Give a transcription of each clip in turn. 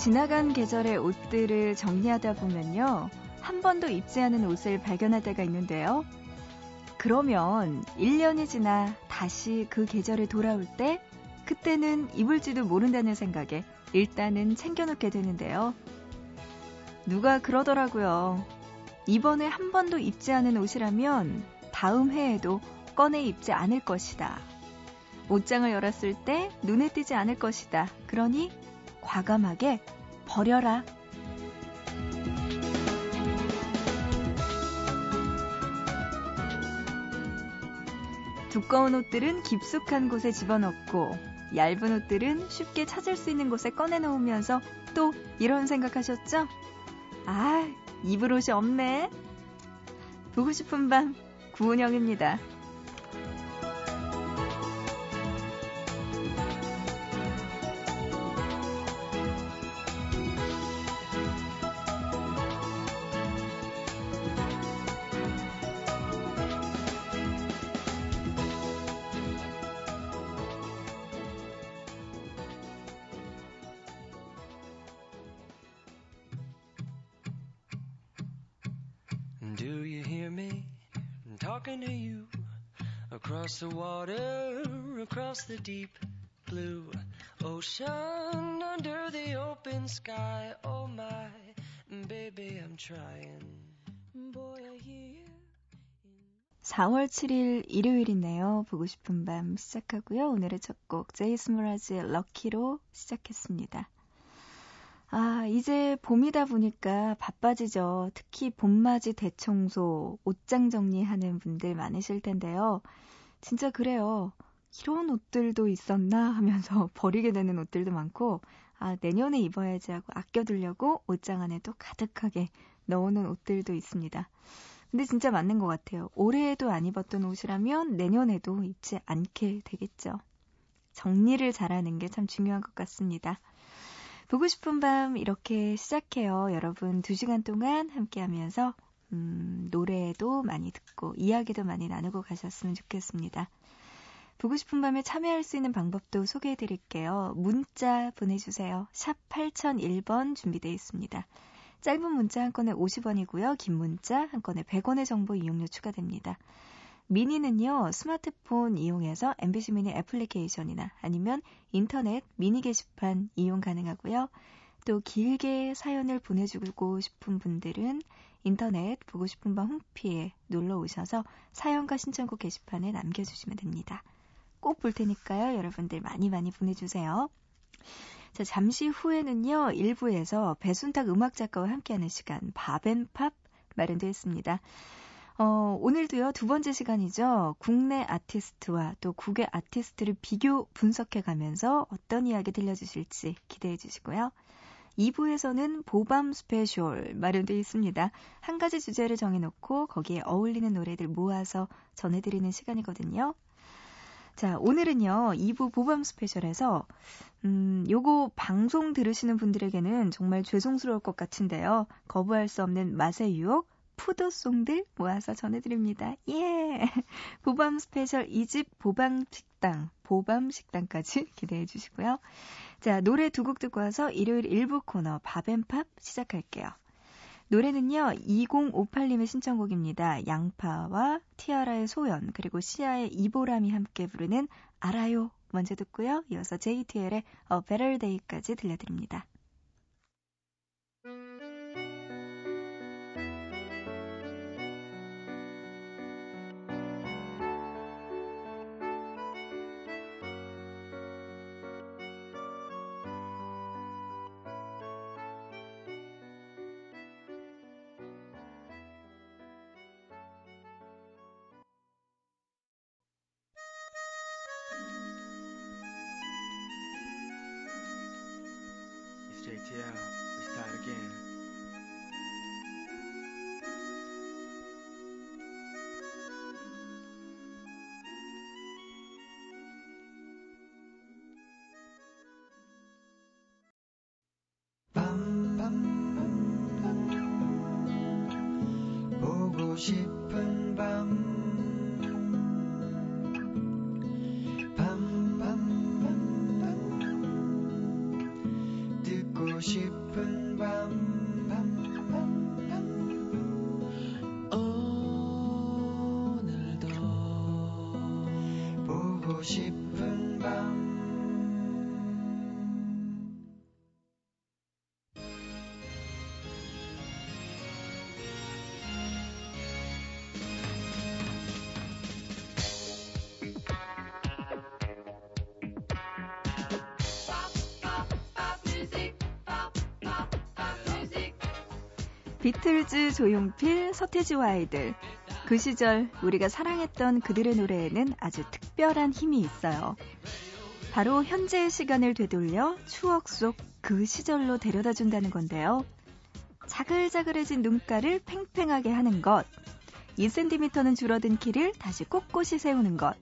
지나간 계절의 옷들을 정리하다 보면요. 한 번도 입지 않은 옷을 발견할 때가 있는데요. 그러면 1년이 지나 다시 그 계절에 돌아올 때 그때는 입을지도 모른다는 생각에 일단은 챙겨놓게 되는데요. 누가 그러더라고요. 이번에 한 번도 입지 않은 옷이라면 다음 해에도 꺼내 입지 않을 것이다. 옷장을 열었을 때 눈에 띄지 않을 것이다. 그러니 과감하게 버려라. 두꺼운 옷들은 깊숙한 곳에 집어넣고 얇은 옷들은 쉽게 찾을 수 있는 곳에 꺼내놓으면서 또 이런 생각하셨죠? 아, 입을 옷이 없네. 보고 싶은 밤 구은영입니다. Across the water, across the deep blue ocean, under the open sky? Oh my, baby, I'm trying. Boy, I hear. 4월 7일 일요일이네요. 보고 싶은 밤 시작하고요. 오늘의 첫 곡 제이스 무라즈의 럭키로 시작했습니다. 아, 이제 봄이다 보니까 바빠지죠. 특히 봄맞이 대청소, 옷장 정리하는 분들 많으실 텐데요. 진짜 그래요. 이런 옷들도 있었나 하면서 버리게 되는 옷들도 많고, 아, 내년에 입어야지 하고 아껴두려고 옷장 안에 또 가득하게 넣어놓은 옷들도 있습니다. 근데 진짜 맞는 것 같아요. 올해에도 안 입었던 옷이라면 내년에도 입지 않게 되겠죠. 정리를 잘하는 게 참 중요한 것 같습니다. 보고 싶은 밤 이렇게 시작해요. 여러분 2시간 동안 함께 하면서 음, 노래도 많이 듣고 이야기도 많이 나누고 가셨으면 좋겠습니다. 보고 싶은 밤에 참여할 수 있는 방법도 소개해 드릴게요. 문자 보내주세요. 샵 8001번 준비되어 있습니다. 짧은 문자 한 건에 50원이고요. 긴 문자 한 건에 100원의 정보 이용료 추가됩니다. 미니는요, 스마트폰 이용해서 MBC 미니 애플리케이션이나 아니면 인터넷 미니 게시판 이용 가능하고요. 또 길게 사연을 보내주고 싶은 분들은 인터넷 보고 싶은 밤 홈피에 놀러 오셔서 사연과 신청곡 게시판에 남겨주시면 됩니다. 꼭 볼 테니까요. 여러분들 많이 많이 보내주세요. 자, 잠시 후에는요, 일부에서 배순탁 음악작가와 함께하는 시간, 밥앤팝 마련되어 있습니다. 어, 오늘도요, 두 번째 시간이죠. 국내 아티스트와 또 국외 아티스트를 비교 분석해 가면서 어떤 이야기 들려주실지 기대해 주시고요. 2부에서는 보밤 스페셜 마련되어 있습니다. 한 가지 주제를 정해놓고 거기에 어울리는 노래들 모아서 전해드리는 시간이거든요. 자, 오늘은요, 2부 보밤 스페셜에서, 음, 요거 방송 들으시는 분들에게는 정말 죄송스러울 것 같은데요. 거부할 수 없는 맛의 유혹, food song들 모아서 전해드립니다. 예! 보밤 스페셜 2집 보밤 식당, 보밤 식당까지 기대해 주시고요. 자, 노래 두 곡 듣고 와서 일요일 일부 코너 밥앤팝 시작할게요. 노래는요, 2058님의 신청곡입니다. 양파와 티아라의 소연, 그리고 시아의 이보람이 함께 부르는 알아요. 먼저 듣고요. 이어서 JTL의 A Better Day까지 들려드립니다. 비틀즈, 조용필, 서태지와 아이들. 그 시절 우리가 사랑했던 그들의 노래에는 아주 특별한 힘이 있어요. 바로 현재의 시간을 되돌려 추억 속 그 시절로 데려다 준다는 건데요. 자글자글해진 눈가를 팽팽하게 하는 것. 2cm는 줄어든 키를 다시 꼿꼿이 세우는 것.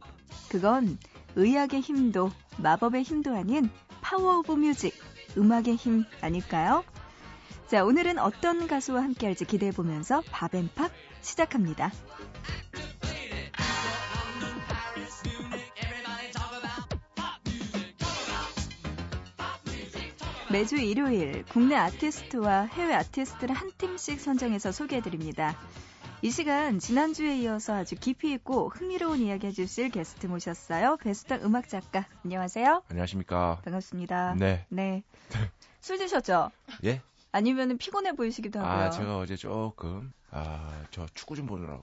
그건 의학의 힘도 마법의 힘도 아닌 power of music, 음악의 힘 아닐까요? 자, 오늘은 어떤 가수와 함께 할지 기대해 보면서 밥앤팝 시작합니다. 매주 일요일 국내 아티스트와 해외 아티스트를 한 팀씩 선정해서 소개해드립니다. 이 시간 지난주에 이어서 아주 깊이 있고 흥미로운 이야기 해주실 게스트 모셨어요. 베스트 음악 작가 안녕하세요. 안녕하십니까. 반갑습니다. 네. 네. 술 드셨죠? 예? 아니면 피곤해 보이시기도 하고요. 아, 제가 어제 조금, 아, 저 축구 좀 보느라고.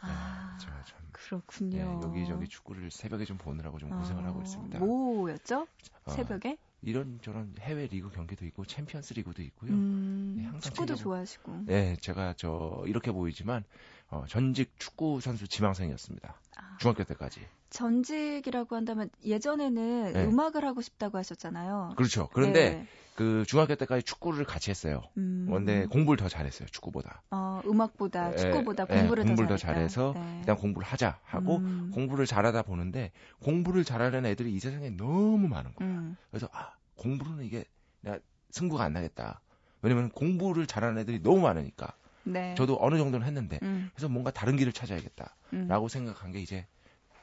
아, 네, 제가 참, 그렇군요. 예, 여기저기 축구를 새벽에 좀 보느라고 좀 고생을 아, 하고 있습니다. 뭐였죠? 어, 새벽에? 이런 저런 해외 리그 경기도 있고 챔피언스 리그도 있고요. 음, 네, 항상 축구도 챙겨보- 좋아하시고. 네, 제가 저 이렇게 보이지만 어, 전직 축구 선수 지망생이었습니다. 아, 중학교 때까지. 전직이라고 한다면 예전에는 네. 음악을 하고 싶다고 하셨잖아요. 그렇죠. 그런데 네. 그 중학교 때까지 축구를 같이 했어요. 음, 그런데 공부를 더 잘했어요. 축구보다. 어, 음악보다 예, 축구보다 예, 공부를, 공부를 더, 더. 잘해서 네. 일단 공부를 하자 하고 음, 공부를 잘하다 보는데 공부를 잘하는 애들이 이 세상에 너무 많은 거예요. 음, 그래서 아 공부는 이게 내가 승부가 안 나겠다. 왜냐면 공부를 잘하는 애들이 너무 많으니까. 네. 저도 어느 정도는 했는데 음, 그래서 뭔가 다른 길을 찾아야겠다라고 음. 생각한 게 이제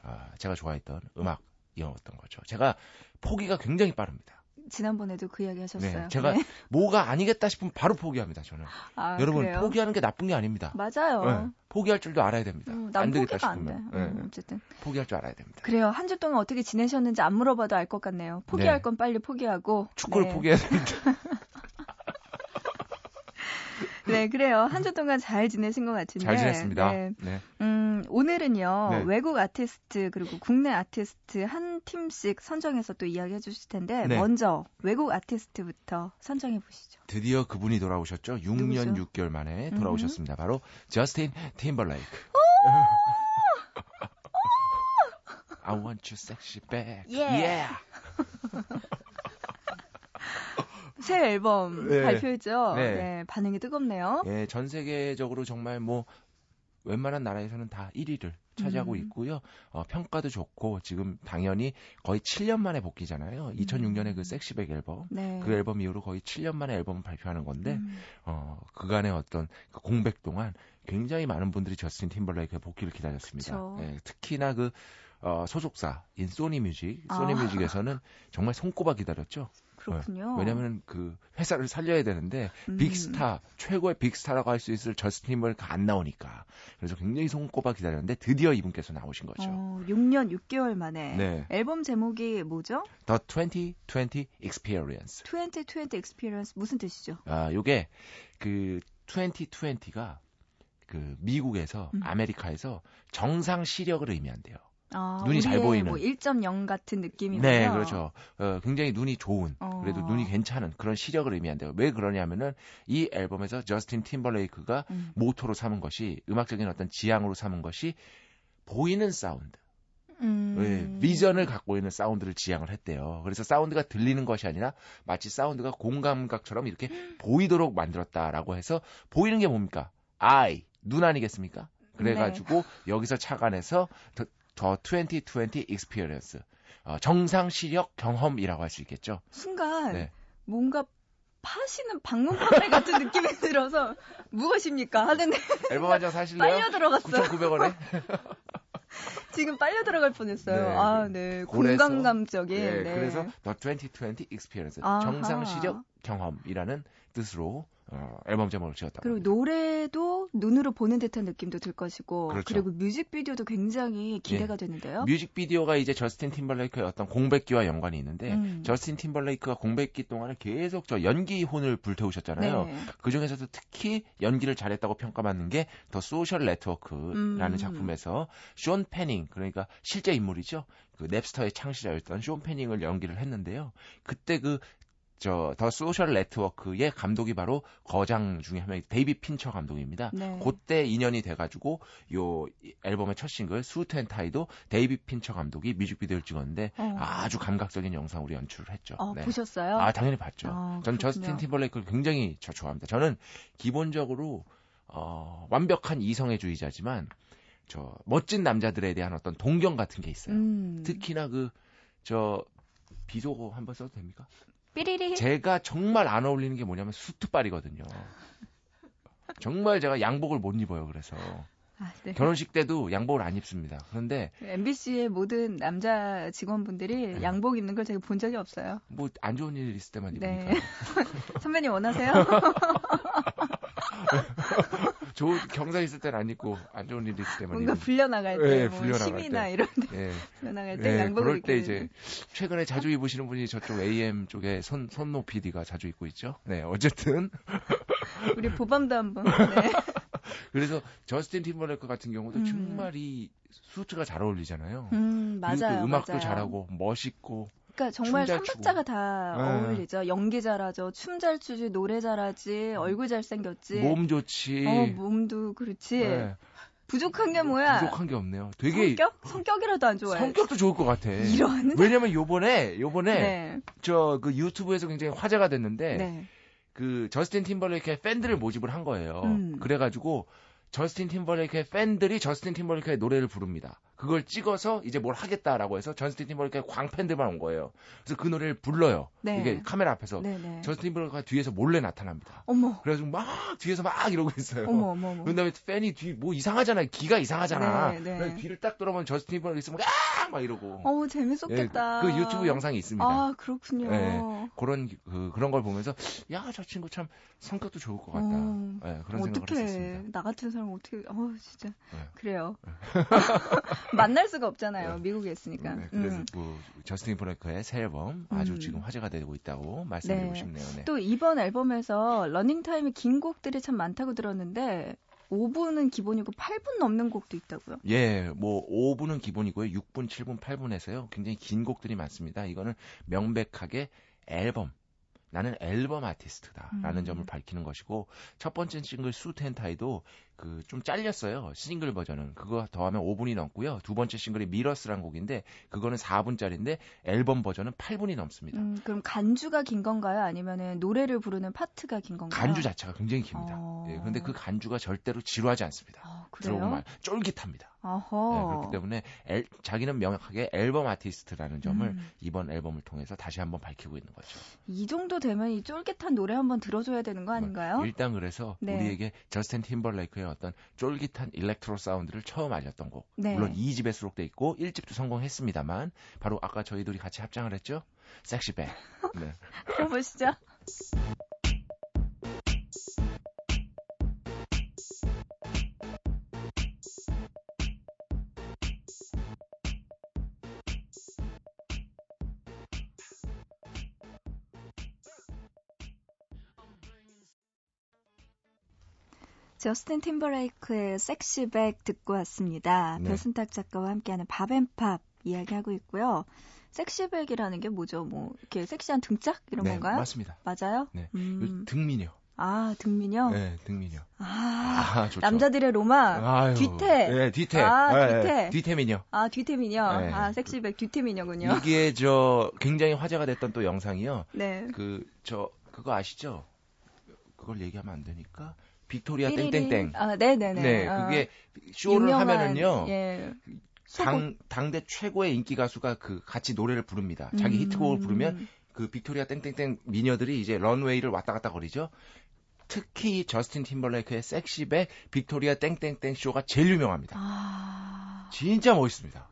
아, 제가 좋아했던 음악 이었던 거죠. 제가 포기가 굉장히 빠릅니다. 지난번에도 그 이야기 하셨어요. 네, 제가 뭐가 아니겠다 싶으면 바로 포기합니다. 저는 아, 여러분 그래요? 포기하는 게 나쁜 게 아닙니다. 맞아요. 네, 포기할 줄도 알아야 됩니다. 음, 안난 되겠다 포기가 안 돼. 싶으면 음, 네, 어쨌든 포기할 줄 알아야 됩니다. 그래요. 한 주 동안 어떻게 지내셨는지 안 물어봐도 알 것 같네요. 포기할 네. 건 빨리 포기하고. 축구를 네. 포기해야 됩니다. 네, 그래요. 한 주 동안 잘 지내신 것 같은데. 잘 지냈습니다. 네. 네. 음, 오늘은요. 네. 외국 아티스트 그리고 국내 아티스트 한 팀씩 선정해서 또 이야기해 주실 텐데 네. 먼저 외국 아티스트부터 선정해 보시죠. 드디어 그분이 돌아오셨죠. 6년 누구죠? 6개월 만에 돌아오셨습니다. 바로 저스틴 팀벌레이크. I want you sexy back. Yeah. 새 앨범 네. 발표했죠. 네. 네, 반응이 뜨겁네요. 예, 전 세계적으로 정말 뭐 웬만한 나라에서는 다 1위를 차지하고 음. 있고요. 어, 평가도 좋고 지금 당연히 거의 7년 만에 복귀잖아요. 2006년에 그 섹시백 앨범. 네. 그 앨범 이후로 거의 7년 만에 앨범을 발표하는 건데 음, 어, 그간의 어떤 그 공백 동안 굉장히 많은 분들이 저스틴 팀벌레이크의 복귀를 기다렸습니다. 예, 특히나 그 어, 소속사인 소니 뮤직, 아. 소니뮤직에서는 정말 손꼽아 기다렸죠. 그렇군요. 왜냐하면 그 회사를 살려야 되는데 음. 빅스타 최고의 빅스타라고 할 수 있을 저스틴 팀벌레이크가 안 나오니까 그래서 굉장히 손꼽아 기다렸는데 드디어 이분께서 나오신 거죠. 어, 6년 6개월 만에 네. 앨범 제목이 뭐죠? The 2020 Experience. 2020 Experience 무슨 뜻이죠? 아, 요게 그 2020가 그 미국에서 음. 아메리카에서 정상 시력을 의미한대요. 아, 눈이 잘 우리의 보이는. 뭐1.0 같은 느낌이군요. 네, 그렇죠. 어, 굉장히 눈이 좋은, 어. 그래도 눈이 괜찮은 그런 시력을 의미한대요. 왜 그러냐면은 이 앨범에서 저스틴 팀벌레이크가 음. 모토로 삼은 것이 음악적인 어떤 지향으로 삼은 것이 보이는 사운드, 음. 예, 비전을 갖고 있는 사운드를 지향을 했대요. 그래서 사운드가 들리는 것이 아니라 마치 사운드가 공감각처럼 이렇게 보이도록 만들었다라고 해서 보이는 게 뭡니까? eye, 눈 아니겠습니까? 그래가지고 네. 여기서 착안해서 더, 더2020 experience 어, 정상 시력 경험이라고 할 수 있겠죠. 순간 네. 뭔가 파시는 방문 판매 같은 느낌이 들어서 무엇입니까? 하는데 앨범 한 장 사실래요? 빨려 들어갔어요. 9,900원에? 지금 빨려 들어갈 뻔했어요. 네. 아, 네. 그래서- 공감감적인. 네, 네. 그래서 The 2020 Experience 아하. 정상 시력 경험이라는 뜻으로 어, 앨범 제목을 지었다고 그리고 합니다. 노래도 눈으로 보는 듯한 느낌도 들 것이고 그렇죠. 리고 뮤직비디오도 굉장히 기대가 되는데요. 뮤직비디오가 이제 저스틴 팀벌레이크의 어떤 공백기와 연관이 있는데 음. 저스틴 팀벌레이크가 공백기 동안에 계속 저 연기 혼을 불태우셨잖아요. 네. 그 중에서도 특히 연기를 잘했다고 평가받는 게 The Social Network라는 음. 작품에서 숀 패닝 그러니까 실제 인물이죠. 그 냅스터의 창시자였던 숀 패닝을 연기를 했는데요. 그때 그 저 The Social Network의 감독이 바로 거장 중에 한 명이 데이빗 핀처 감독입니다. 네. 그때 인연이 돼가지고 요 앨범의 첫 싱글 Suit and Tie도 데이빗 핀처 감독이 뮤직비디오를 찍었는데 어. 아주 감각적인 영상으로 연출을 했죠. 어, 네. 보셨어요? 아 당연히 봤죠. 아, 전. 저스틴 팀벌레이크를 굉장히 저 좋아합니다. 저는 기본적으로 어, 완벽한 이성애주의자지만 저 멋진 남자들에 대한 어떤 동경 같은 게 있어요. 음. 특히나 그 저 비속어 한번 써도 됩니까? 삐리리. 제가 정말 안 어울리는 게 뭐냐면 수트빨이거든요. 정말 제가 양복을 못 입어요. 그래서 아, 네. 결혼식 때도 양복을 안 입습니다. 그런데 MBC의 모든 남자 직원분들이 네. 양복 입는 걸 제가 본 적이 없어요. 뭐 안 좋은 일 있을 때만 네. 입으니까 선배님 원하세요? 좋은 경사 있을 때는 안 입고 안 좋은 일 있을 때만 뭔가 불려 나갈 때, 네, 뭐 불려 나갈 심이나 때. 이런 데 예. 불려 나갈 때 예, 양복을 그럴 때 이제 최근에 자주 입으시는 분이 저쪽 AM 쪽에 손 손노 PD가 자주 입고 있죠. 네, 어쨌든 우리 보밤도 한번. 네. 그래서 저스틴 팀버레이크 같은 경우도 음. 정말 이 수트가 잘 어울리잖아요. 음, 맞아요. 음악도 맞아요. 잘하고 멋있고 그러니까 정말 삼박자가 다 네. 어울리죠. 연기 잘하죠. 춤 잘 추지, 노래 잘하지, 얼굴 잘생겼지. 몸 좋지. 어, 몸도 그렇지. 네, 부족한 게 뭐야? 부족한 게 없네요. 되게 성격? 성격이라도 안 좋아해. 성격도 좋을 것 같아. 이런. 왜냐면 요번에 요번에 네. 저그 유튜브에서 굉장히 화제가 됐는데 네. 그 저스틴 팀벌레이크의 팬들을 모집을 한 거예요. 음. 그래 가지고 저스틴 팀벌레이크의 팬들이 저스틴 팀벌레이크의 노래를 부릅니다. 그걸 찍어서 이제 뭘 하겠다라고 해서 저스틴 팀벌레이크의 광팬들만 온 거예요. 그래서 그 노래를 불러요. 네. 이게 카메라 앞에서 네, 네. 저스틴 팀벌레이크가 뒤에서 몰래 나타납니다. 어머. 그래가지고 막 뒤에서 막 이러고 있어요. 어머, 어머, 어머. 그런 다음에 팬이 뒤 뭐 이상하잖아요. 기가 이상하잖아. 네, 네. 그래서 뒤를 딱 돌아보면 저스틴 팀벌레이크 있으면 아 막 이러고. 어우, 재밌었겠다. 예, 그 유튜브 영상이 있습니다. 아, 그렇군요. 네. 그런 그, 그런 걸 보면서 야 저 친구 참 성격도 좋을 것 같다. 어, 네, 그런 생각을. 했었습니다. 나 같은 사람 어떻게, 어 진짜. 네. 그래요. 만날 수가 없잖아요. 미국에 있으니까. 네, 그래서 음. 그 저스틴 팀벌레이크의 새 앨범 아주 음. 지금 화제가 되고 있다고 말씀드리고 네. 싶네요. 네. 또 이번 앨범에서 러닝 타임이 긴 곡들이 참 많다고 들었는데, 5분은 기본이고 8분 넘는 곡도 있다고요? 예, 뭐 5분은 기본이고요. 6분, 7분, 8분에서요. 굉장히 긴 곡들이 많습니다. 이거는 명백하게 앨범 나는 앨범 아티스트다라는 음. 점을 밝히는 것이고 첫 번째 싱글 수텐타이도 그 좀 잘렸어요 싱글 버전은 그거 더하면 5분이 넘고요 두 번째 싱글이 Mirrors란 곡인데 그거는 4분짜리인데 앨범 버전은 8분이 넘습니다. 음, 그럼 간주가 긴 건가요? 아니면은 노래를 부르는 파트가 긴 건가요? 간주 자체가 굉장히 깁니다. 어. 예, 그런데 그 간주가 절대로 지루하지 않습니다. 아, 그래요? 들어보면 쫄깃합니다. 어허. 예, 그렇기 때문에 앨- 자기는 명확하게 앨범 아티스트라는 점을 음. 이번 앨범을 통해서 다시 한번 밝히고 있는 거죠. 이 정도 되면 이 쫄깃한 노래 한번 들어줘야 되는 거 아닌가요? 일단 그래서 네. 우리에게 저스틴 팀벌레이크의 어떤 쫄깃한 일렉트로 사운드를 처음 알렸던 곡. 네. 물론 2집에 수록돼 있고 1집도 성공했습니다만 바로 아까 저희들이 같이 합장을 했죠. 섹시백. 네. 들어보시죠. 저스틴 팀버레이크의 섹시백 듣고 왔습니다. 네. 배순탁 작가와 함께하는 밥앤팝 이야기하고 있고요. 섹시백이라는 게 뭐죠? 뭐 이렇게 섹시한 등짝 이런 네, 건가요? 맞습니다. 맞아요? 네. 음. 요 등미녀. 아 등민요? 네, 등미녀. 아, 아, 좋죠. 남자들의 로마. 아유, 뒤태. 네, 뒤태. 아, 네, 뒤태. 뒤태미녀. 아 뒤태미녀. 네. 아 섹시백 뒤태미녀군요. 이게 저 굉장히 화제가 됐던 또 영상이요. 네. 그 저 그거 아시죠? 그걸 얘기하면 안 되니까 빅토리아. 땡땡땡. 아 네네네. 네, 아, 그게 쇼를 유명한, 하면은요. 예. 당 당대 최고의 인기 가수가 그 같이 노래를 부릅니다. 자기 음. 히트곡을 부르면 그 빅토리아 땡땡땡 미녀들이 이제 런웨이를 왔다 갔다 거리죠. 특히 저스틴 팀벌레이크의 SexyBack 빅토리아 땡땡땡 쇼가 제일 유명합니다. 아 진짜 멋있습니다.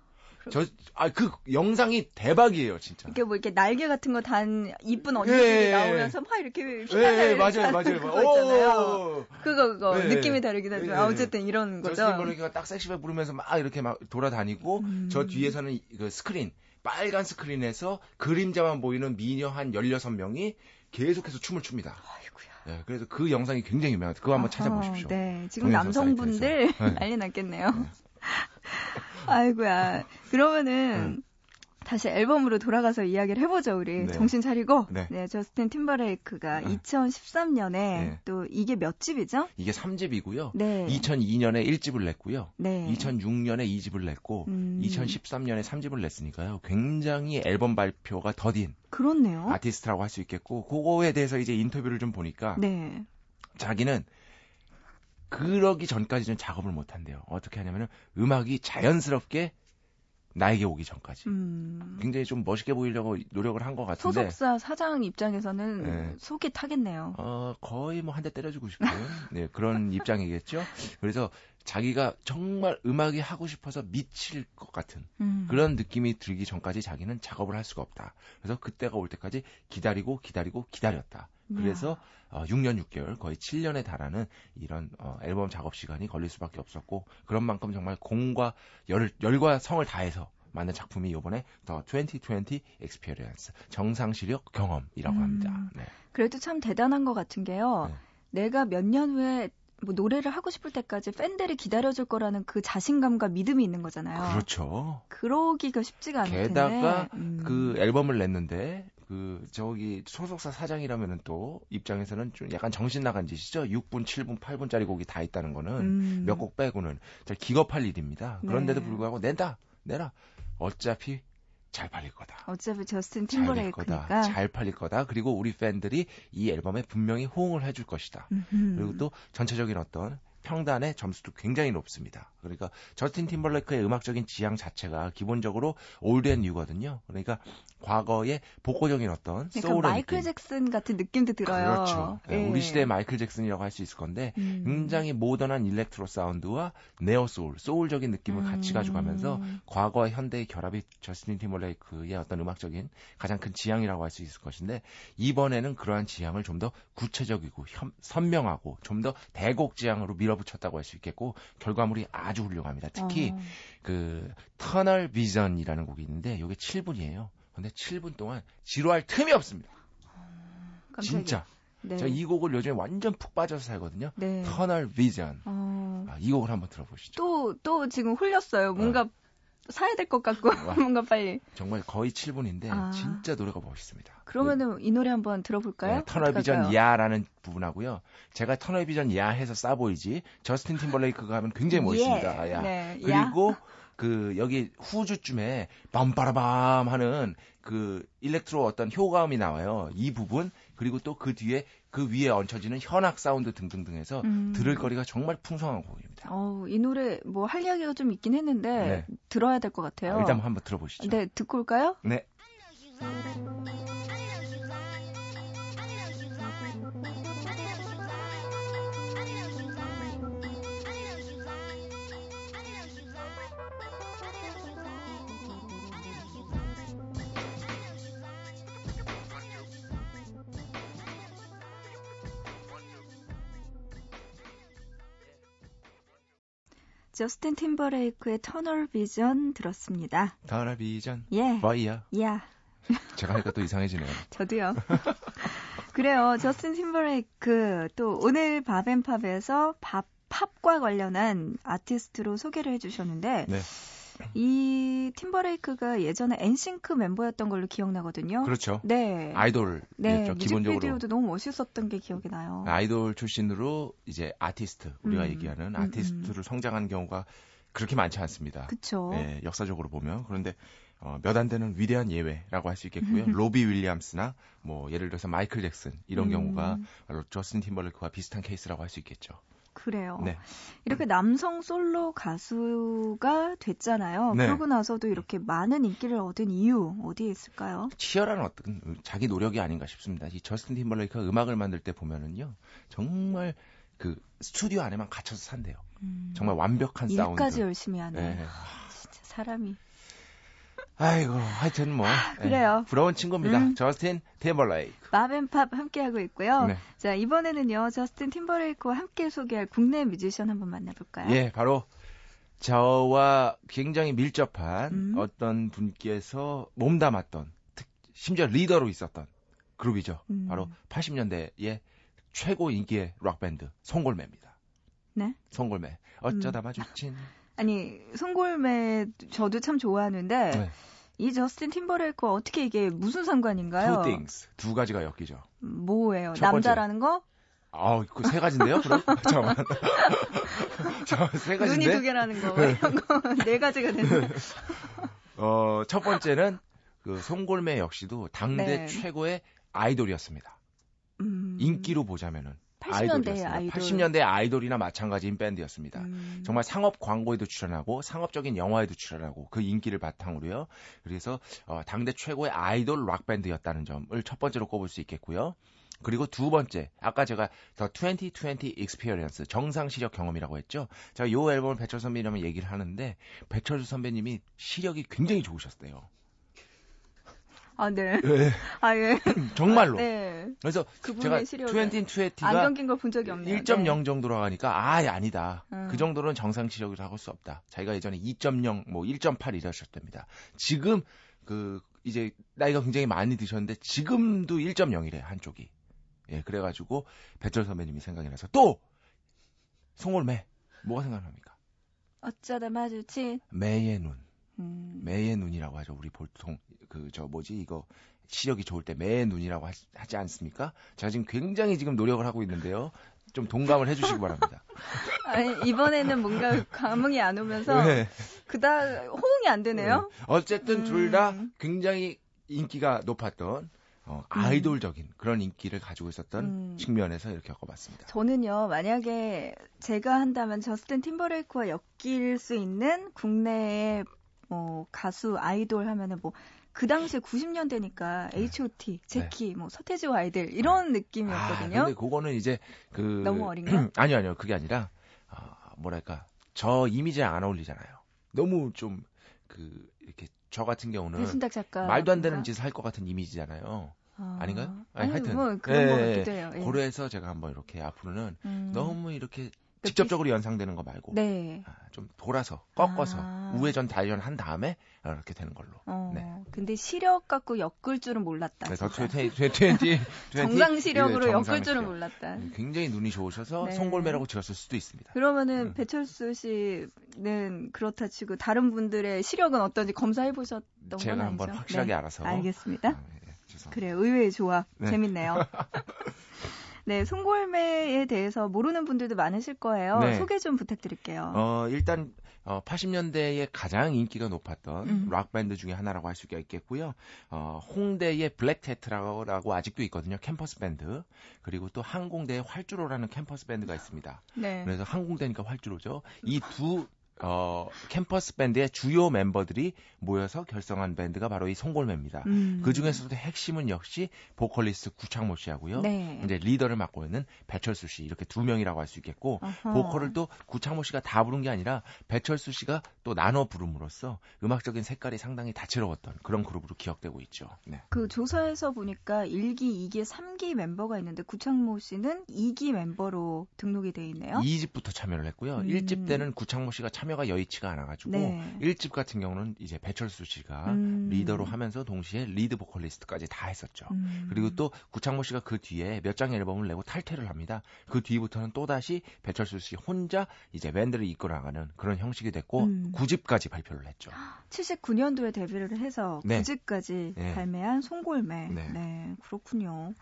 저, 아, 그 영상이 대박이에요, 진짜. 이렇게 뭐 이렇게 날개 같은 거 단 이쁜 언니들이 예, 예, 나오면서 막 이렇게 예, 휘날려 예, 맞아요, 맞아요. 그거 있잖아요. 오! 그거 그거 네. 느낌이 다르긴 하지만 네. 어쨌든 이런 거죠. 저스틴 버레이크가 딱 섹시배 부르면서 막 이렇게 막 돌아다니고 음. 저 뒤에서는 이- 그 스크린 빨간 스크린에서 그림자만 보이는 미녀 한 16명이 계속해서 춤을 춥니다. 아이고야. 네, 그래서 그 영상이 굉장히 유명합니다. 그거 한번 아하, 찾아보십시오. 네, 지금 남성분들 사이트에서. 네. 난리 났겠네요. 아이고야. 그러면은 음. 다시 앨범으로 돌아가서 이야기를 해보죠, 우리. 네. 정신 차리고. 네. 저스틴 팀버레이크가 네. 2013년에 네. 또 이게 몇 집이죠? 이게 3집이고요. 네. 2002년에 1집을 냈고요. 네. 2006년에 2집을 냈고 음. 2013년에 3집을 냈으니까요. 굉장히 앨범 발표가 더딘 그렇네요. 아티스트라고 할 수 있겠고 그거에 대해서 이제 인터뷰를 좀 보니까 네. 자기는 그러기 전까지는 작업을 못 한대요. 어떻게 하냐면은 음악이 자연스럽게 나에게 오기 전까지. 음. 굉장히 좀 멋있게 보이려고 노력을 한 것 같은데 소속사 사장 입장에서는 네. 속이 타겠네요. 어, 거의 뭐 한 대 때려주고 싶은 네, 그런 입장이겠죠. 그래서 자기가 정말 음악이 하고 싶어서 미칠 것 같은 음. 그런 느낌이 들기 전까지 자기는 작업을 할 수가 없다. 그래서 그때가 올 때까지 기다리고 기다리고 기다렸다. 그래서 어, 6년 6개월 거의 7년에 달하는 이런 어, 앨범 작업 시간이 걸릴 수밖에 없었고 그런 만큼 정말 공과 열, 열과 성을 다해서 만든 작품이 이번에 더 2020 Experience 정상 시력 경험이라고 음. 합니다. 네. 그래도 참 대단한 것 같은 게요. 네. 내가 몇 년 후에 뭐 노래를 하고 싶을 때까지 팬들이 기다려줄 거라는 그 자신감과 믿음이 있는 거잖아요. 그렇죠. 그러기가 쉽지가 않을 게다가 텐데. 음. 그 앨범을 냈는데 그 저기 소속사 사장이라면은 또 입장에서는 좀 약간 정신 나간 짓이죠. 6분, 7분, 8분짜리 곡이 다 있다는 거는 음. 몇곡 빼고는 잘 기겁할 일입니다. 그런데도 네. 불구하고 낸다, 내라. 어차피 잘 팔릴 거다. 어차피 저스틴 팀버레이크니까. 잘 팔릴 거다. 그리고 우리 팬들이 이 앨범에 분명히 호응을 해줄 것이다. 음흠. 그리고 또 전체적인 어떤 평단의 점수도 굉장히 높습니다. 그러니까 저스틴 팀벌레이크의 음악적인 지향 자체가 기본적으로 old and new거든요. 그러니까 과거의 복고적인 어떤 그러니까 마이클 느낌. 잭슨 같은 느낌도 들어요. 그렇죠. 네, 예. 우리 시대의 마이클 잭슨이라고 할 수 있을 건데 음. 굉장히 모던한 electro 사운드와 neo soul, 소울적인 느낌을 같이 음. 가져가면서 과거와 현대의 결합이 저스틴 팀벌레이크의 어떤 음악적인 가장 큰 지향이라고 할 수 있을 것인데 이번에는 그러한 지향을 좀 더 구체적이고 현- 선명하고 좀 더 대곡 지향으로 밀어붙였다고 할 수 있겠고 결과물이 아주 훌륭합니다. 특히 어. 그 터널 비전이라는 곡이 있는데 이게 7분이에요. 근데 7분 동안 지루할 틈이 없습니다. 깜짝이야. 진짜. 네. 제가 이 곡을 요즘에 완전 푹 빠져서 살거든요. 네. 터널 비전. 어. 아, 이 곡을 한번 들어보시죠. 또, 또 지금 홀렸어요. 뭔가 사야 될 것 같고, 와. 뭔가 빨리. 정말 거의 7분인데 아. 진짜 노래가 멋있습니다. 그러면은 이 노래 한번 들어볼까요? 네, 터널 비전 어떡할까요? 야라는 부분하고요. 제가 Tunnel Vision 야 해서 싸 보이지 저스틴 팀벌레이크가 하면 굉장히 멋있습니다. 예. 야. 네, 야. 그리고 그 여기 후주쯤에 빰빠라밤 하는 그 electro 어떤 효과음이 나와요. 이 부분 그리고 또 그 뒤에 그 위에 얹혀지는 현악 사운드 등등등 해서 음. 들을 거리가 정말 풍성한 곡입니다. 어우, 이 노래 뭐 할 이야기가 좀 있긴 했는데 네. 들어야 될 것 같아요. 아, 일단 한번 들어보시죠. 네, 듣고 올까요? 네. 저스틴 팀버레이크의 Tunnel Vision 들었습니다. Tunnel Vision 예. 뭐야? 야, 제가 하니까 또 이상해지네요. 저도요. 그래요. 저스틴 팀버레이크 또 오늘 밥앤팝에서 밥 팝과 관련한 아티스트로 소개를 해주셨는데 네. 이 팀버레이크가 예전에 엔싱크 멤버였던 걸로 기억나거든요. 그렇죠. 네. 아이돌 네, 죠 기본적으로 뮤직비디오도 너무 멋있었던 게 기억이 나요. 아이돌 출신으로 이제 아티스트 우리가 음, 얘기하는 음, 아티스트로 성장한 경우가 그렇게 많지 않습니다. 그쵸. 예, 역사적으로 보면 그런데 어, 몇 안 되는 위대한 예외라고 할 수 있겠고요. 음. 로비 윌리엄스나 뭐 예를 들어서 마이클 잭슨 이런 음. 경우가 바로 저스틴 팀벌레이크와 비슷한 케이스라고 할 수 있겠죠. 그래요. 네. 이렇게 남성 솔로 가수가 됐잖아요. 네. 그러고 나서도 이렇게 많은 인기를 얻은 이유 어디에 있을까요? 치열한 어떤 자기 노력이 아닌가 싶습니다. 이 저스틴 팀벌레이크가 음악을 만들 때 보면은요. 정말 그 스튜디오 안에만 갇혀서 산대요. 음, 정말 완벽한 사운드. 일까지 열심히 하네. 네. 사람이. 아이고, 하여튼 뭐. 예, 그래요. 부러운 친구입니다. 음. 저스틴 팀벌레이크. 밥앤팝 함께하고 있고요. 네. 자, 이번에는요, 저스틴 팀버레이크와 함께 소개할 국내 뮤지션 한번 만나볼까요? 예, 바로 저와 굉장히 밀접한 음. 어떤 분께서 몸담았던, 특- 심지어 리더로 있었던 그룹이죠. 음. 바로 80년대의 최고 인기의 락밴드, 송골매입니다. 네? 송골매. 어쩌다 마주친. 아니, 송골매 저도 참 좋아하는데, 네. 이 저스틴 팀버레이크와 어떻게 이게 무슨 상관인가요? Two things. 두 가지가 엮이죠. 뭐예요? 남자라는 거? 아, 그 세 가지인데요, 그럼? 잠깐만. 잠깐만, 세 눈이 가지인데? 두 개라는 거. 이런 거 네 가지가 되는. 어, 첫 번째는 그 송골매 역시도 당대 네. 최고의 아이돌이었습니다. 음, 인기로 보자면은 80년대 아이돌이었습니다. 아이돌. 80년대 아이돌이나 마찬가지인 밴드였습니다. 음, 정말 상업 광고에도 출연하고 상업적인 영화에도 출연하고 그 인기를 바탕으로요. 그래서 어, 당대 최고의 아이돌 락 밴드였다는 점을 첫 번째로 꼽을 수 있겠고요. 그리고 두 번째, 아까 제가 더2020 Experience 정상 시력 경험이라고 했죠. 제가 요 앨범을 배철 선배님이라면 얘기를 하는데 배철수 선배님이 시력이 굉장히 좋으셨대요. 아, 네. 예, 아, 예. 정말로. 네. 그래서 제가 시력은 2020가 안경 낀걸본 적이 없네요. 1.0 정도로 가니까 아 아니다. 음. 그 정도는 정상 시력이라고 할 수 없다. 자기가 예전에 2.0 뭐 1.8 이러셨답니다. 지금 그 이제 나이가 굉장히 많이 드셨는데 지금도 1.0이래 한쪽이. 예 그래가지고 배철 선배님이 생각이 나서 또 송골매 뭐가 생각납니까? 어쩌다 마주친. 매의 눈, 음, 매의 눈이라고 하죠. 우리 보통 그 저 뭐지 이거 시력이 좋을 때 매의 눈이라고 하, 하지 않습니까? 제가 지금 굉장히 지금 노력을 하고 있는데요. 좀 동감을 해주시기 바랍니다. 아니, 이번에는 뭔가 감흥이 안 오면서 네. 그다 호응이 안 되네요. 어쨌든 음. 둘다 굉장히 인기가 높았던 어, 아이돌적인 그런 인기를 가지고 있었던 음. 측면에서 이렇게 겪어봤습니다. 저는요, 만약에 제가 한다면 저스틴 팀버레이크와 엮일 수 있는 국내의 뭐 가수 아이돌 하면은 뭐 그 당시에 90년대니까 H.O.T, 제키, 뭐 서태지와 아이들 이런 네. 아, 느낌이었거든요. 근데 그거는 이제 그 너무 어린가? 아니요, 아니요. 그게 아니라 아, 뭐랄까 저 이미지에 안 어울리잖아요. 너무 좀 그 이렇게 저 같은 경우는 말도 안 되는? 짓을 할 것 같은 이미지잖아요. 아, 아닌가요? 아니, 아니, 하여튼. 뭐 그런 예, 것 예, 같기도 해요. 예. 고려해서 제가 한번 이렇게 앞으로는 음. 너무 이렇게 직접적으로 연상되는 거 말고 네. 아, 좀 돌아서 꺾어서 아. 우회전 다이전 한 다음에 이렇게 되는 걸로. 어, 네. 근데 시력 갖고 엮을 줄은 몰랐다. 그래서 진짜. 20, 20, 20, 정상 시력으로 네, 엮을 줄은. 몰랐다. 굉장히 눈이 좋으셔서 네. 송골매라고 지었을 수도 있습니다. 그러면은 음. 배철수 씨는 그렇다 치고 다른 분들의 시력은 어떤지 검사해 보셨던 건 제가? 한번 확실하게 네. 알아서. 알겠습니다. 아, 예. 그래 의외의 조합 네. 재밌네요. 네, 송골매에 대해서 모르는 분들도 많으실 거예요. 네. 소개 좀 부탁드릴게요. 어, 일단 어, 80년대에 가장 인기가 높았던 음. 락 밴드 중에 하나라고 할 수가 있겠고요. 어, 홍대의 블랙테트라고 아직도 있거든요. 캠퍼스 밴드. 그리고 또 항공대의 활주로라는 캠퍼스 밴드가 있습니다. 네. 그래서 항공대니까 활주로죠. 이 두 어, 캠퍼스 밴드의 주요 멤버들이 모여서 결성한 밴드가 바로 이 송골매입니다. 음. 그 중에서도 핵심은 역시 보컬리스트 구창모 씨하고요. 네. 이제 리더를 맡고 있는 배철수 씨 이렇게 두 명이라고 할 수 있겠고 어허. 보컬을 또 구창모 씨가 다 부른 게 아니라 배철수 씨가 또 나눠 부름으로써 음악적인 색깔이 상당히 다채로웠던 그런 그룹으로 기억되고 있죠. 네. 그 조사에서 보니까 1기, 2기, 3기 멤버가 있는데 구창모 씨는 2기 멤버로 등록이 돼 있네요. 2집부터 참여를 했고요. 음. 1집 때는 구창모 씨가 참여가 여의치가 않아가지고 네. 1집 같은 경우는 이제 배철수 씨가 음. 리더로 하면서 동시에 리드 보컬리스트까지 다 했었죠. 음. 그리고 또 구창모 씨가 그 뒤에 몇 장의 앨범을 내고 탈퇴를 합니다. 그 뒤부터는 또 다시 배철수 씨 혼자 이제 밴드를 이끌어 나가는 그런 형식이 됐고 음. 9집까지 발표를 했죠. 79년도에 데뷔를 해서 네. 9집까지 네. 발매한 송골매. 네. 네. 그렇군요.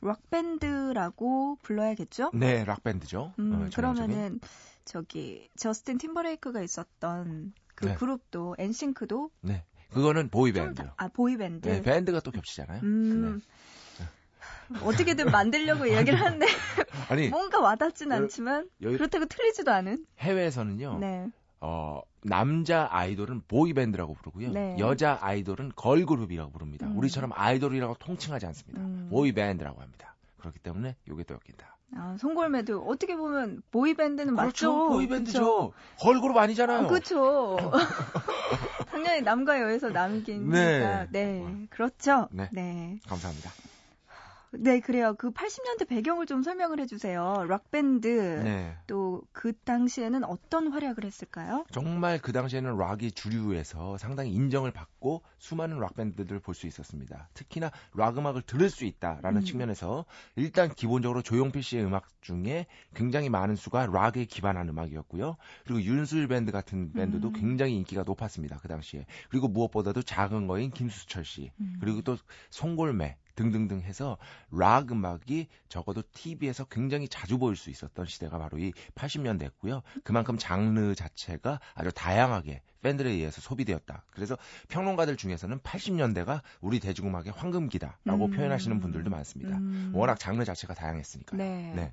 락밴드라고 불러야겠죠? 네, 락 밴드죠. 음, 어. 그러면은 저기 저스틴 팀버레이크가 있었던 그 네. 그룹도 엔싱크도 네, 그거는 보이. 다- 아 보이 밴드. 네, 밴드가 또 겹치잖아요. 음. 어떻게든 만들려고 얘기를 하는데 네. 아니 뭔가 와닿진 여- 않지만 여기 그렇다고 틀리지도 않은. 해외에서는요. 네. 어, 남자 아이돌은 보이 밴드라고 부르고요. 네. 여자 아이돌은 걸그룹이라고 부릅니다. 음. 우리처럼 아이돌이라고 통칭하지 않습니다. 음. 보이 밴드라고 합니다. 그렇기 때문에 이게 또 엮인다. 아, 송골매도 어떻게 보면 보이밴드는 그렇죠. 맞죠? 보이밴드죠. 걸그룹 아니잖아요. 그렇죠. 당연히 남과 여에서 남이니까. 네. 네. 그렇죠. 네. 네. 감사합니다. 네, 그래요. 그 80년대 배경을 좀 설명을 해주세요. 락밴드. 네. 또그 당시에는 어떤 활약을 했을까요? 정말 그 당시에는 락이 주류에서 상당히 인정을 받고 수많은 락 밴드들을 볼 수 있었습니다. 특히나 락 음악을 들을 수 있다라는 음. 측면에서 일단 기본적으로 조용필 씨의 음악 중에 굉장히 많은 수가 락에 기반한 음악이었고요. 그리고 윤수일 밴드 같은 밴드도 음. 굉장히 인기가 높았습니다. 그 당시에. 그리고 무엇보다도 작은 거인 김수철 씨 음. 그리고 또 송골매 등등등 해서 락 음악이 적어도 TV에서 굉장히 자주 보일 수 있었던 시대가 바로 이 80년대였고요. 그만큼 장르 자체가 아주 다양하게 팬들에 의해서 소비되었다. 그래서 평론가들 중에서는 80년대가 우리 대중음악의 황금기다라고 음. 표현하시는 분들도 많습니다. 음. 워낙 장르 자체가 다양했으니까요. 네. 네.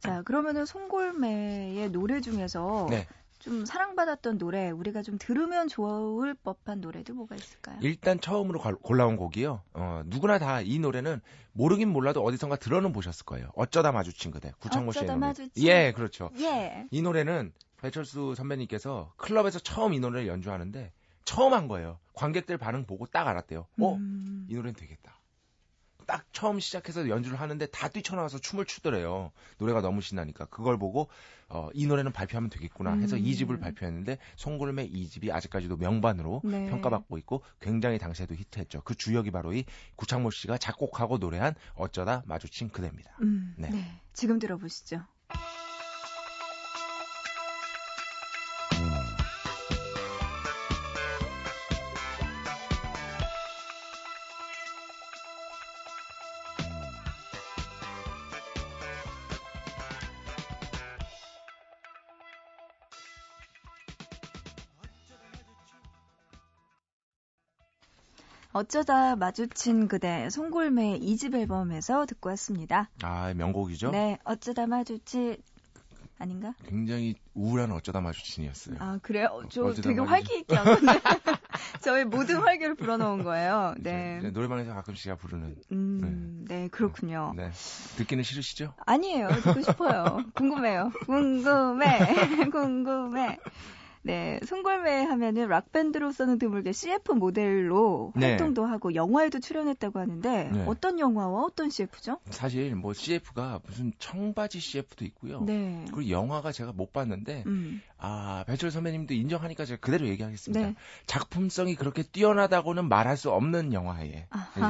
자, 그러면은 송골매의 노래 중에서 네. 좀 사랑받았던 노래, 우리가 좀 들으면 좋을 법한 노래도 뭐가 있을까요? 일단 처음으로 걸- 골라온 곡이요. 어, 누구나 다 이 노래는 모르긴 몰라도 어디선가 들어는 보셨을 거예요. 어쩌다 마주친 그대. 구창모 씨의 어쩌다 노래. 마주친. 예, 그렇죠. 예. 이 노래는 배철수 선배님께서 클럽에서 처음 이 노래를 연주하는데 처음 한 거예요. 관객들 반응 보고 딱 알았대요. 어, 음. 이 노래는 되겠다. 딱 처음 시작해서 연주를 하는데 다 뛰쳐나와서 춤을 추더래요. 노래가 너무 신나니까. 그걸 보고 어, 이 노래는 발표하면 되겠구나 해서 음. 이 2집을 발표했는데 송골매 2집이 아직까지도 명반으로 네. 평가받고 있고 굉장히 당시에도 히트했죠. 그 주역이 바로 이 구창모 씨가 작곡하고 노래한 어쩌다 마주친 그대입니다. 음, 네. 네. 지금 들어보시죠. 어쩌다 마주친 그대 송골매 2집 앨범에서 듣고 왔습니다. 아, 명곡이죠? 네, 어쩌다 마주친 아닌가? 굉장히 우울한 어쩌다 마주친이었어요. 아 그래요? 저 어쩌다 되게 마주친- 활기 있게 한 건데 저의 모든 활기를 불어넣은 거예요. 네, 노래방에서 가끔씩 제가 부르는. 음, 네 그렇군요. 네. 듣기는 싫으시죠? 아니에요, 듣고 싶어요. 궁금해요. 궁금해, 궁금해. 네, 송골매 하면은 락밴드로서는 드물게 CF 모델로 네. 활동도 하고 영화에도 출연했다고 하는데 네. 어떤 영화와 어떤 CF죠? 사실 뭐 CF가 무슨 청바지 CF도 있고요. 네. 그리고 영화가 제가 못 봤는데 음, 아 배철 선배님도 인정하니까 제가 그대로 얘기하겠습니다. 네. 작품성이 그렇게 뛰어나다고는 말할 수 없는 영화에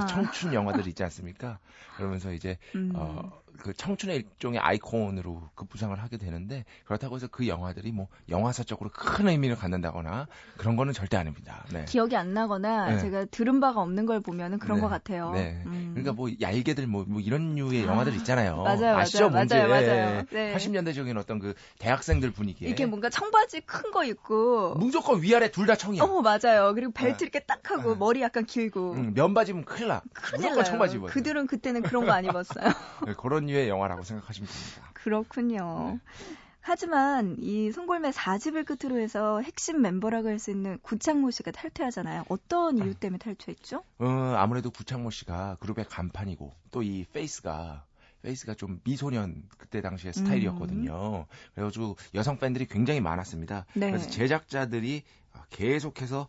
청춘 영화들 있지 않습니까? 그러면서 이제 음. 어, 그 청춘의 일종의 아이콘으로 급부상을 하게 되는데 그렇다고 해서 그 영화들이 뭐 영화사적으로 큰 의미를 갖는다거나 그런 거는 절대 아닙니다. 네. 기억이 안 나거나 네. 제가 들은 바가 없는 걸 보면은 그런 네. 것 같아요. 네. 음. 그러니까 뭐 얄개들 뭐, 뭐 이런 류의 영화들 있잖아요. 맞아요, 아시죠? 맞아요, 뭔지. 맞아요, 예. 맞아요. 네. 80년대적인 어떤 그 대학생들 분위기에 이렇게 뭔가 청바지 큰 거 입고 무조건 위아래 둘 다 청이야. 어 맞아요. 그리고 벨트 네. 이렇게 딱 하고 네. 머리 약간 길고 응, 면바지면 큰일 나. 큰일 무조건 나요. 청바지 입어요. 그들은 그때는 그런 거 안 입었어요. 네, 그런 류의 영화라고 생각하시면 됩니다. 그렇군요. 네. 하지만 이 송골매 4집을 끝으로 해서 핵심 멤버라고 할 수 있는 구창모 씨가 탈퇴하잖아요. 어떤 이유 때문에 탈퇴했죠? 어, 아무래도 구창모 씨가 그룹의 간판이고 또 이 face가 face가 좀 미소년 그때 당시의 스타일이었거든요. 그래가지고 여성 팬들이 굉장히 많았습니다. 네. 그래서 제작자들이 계속해서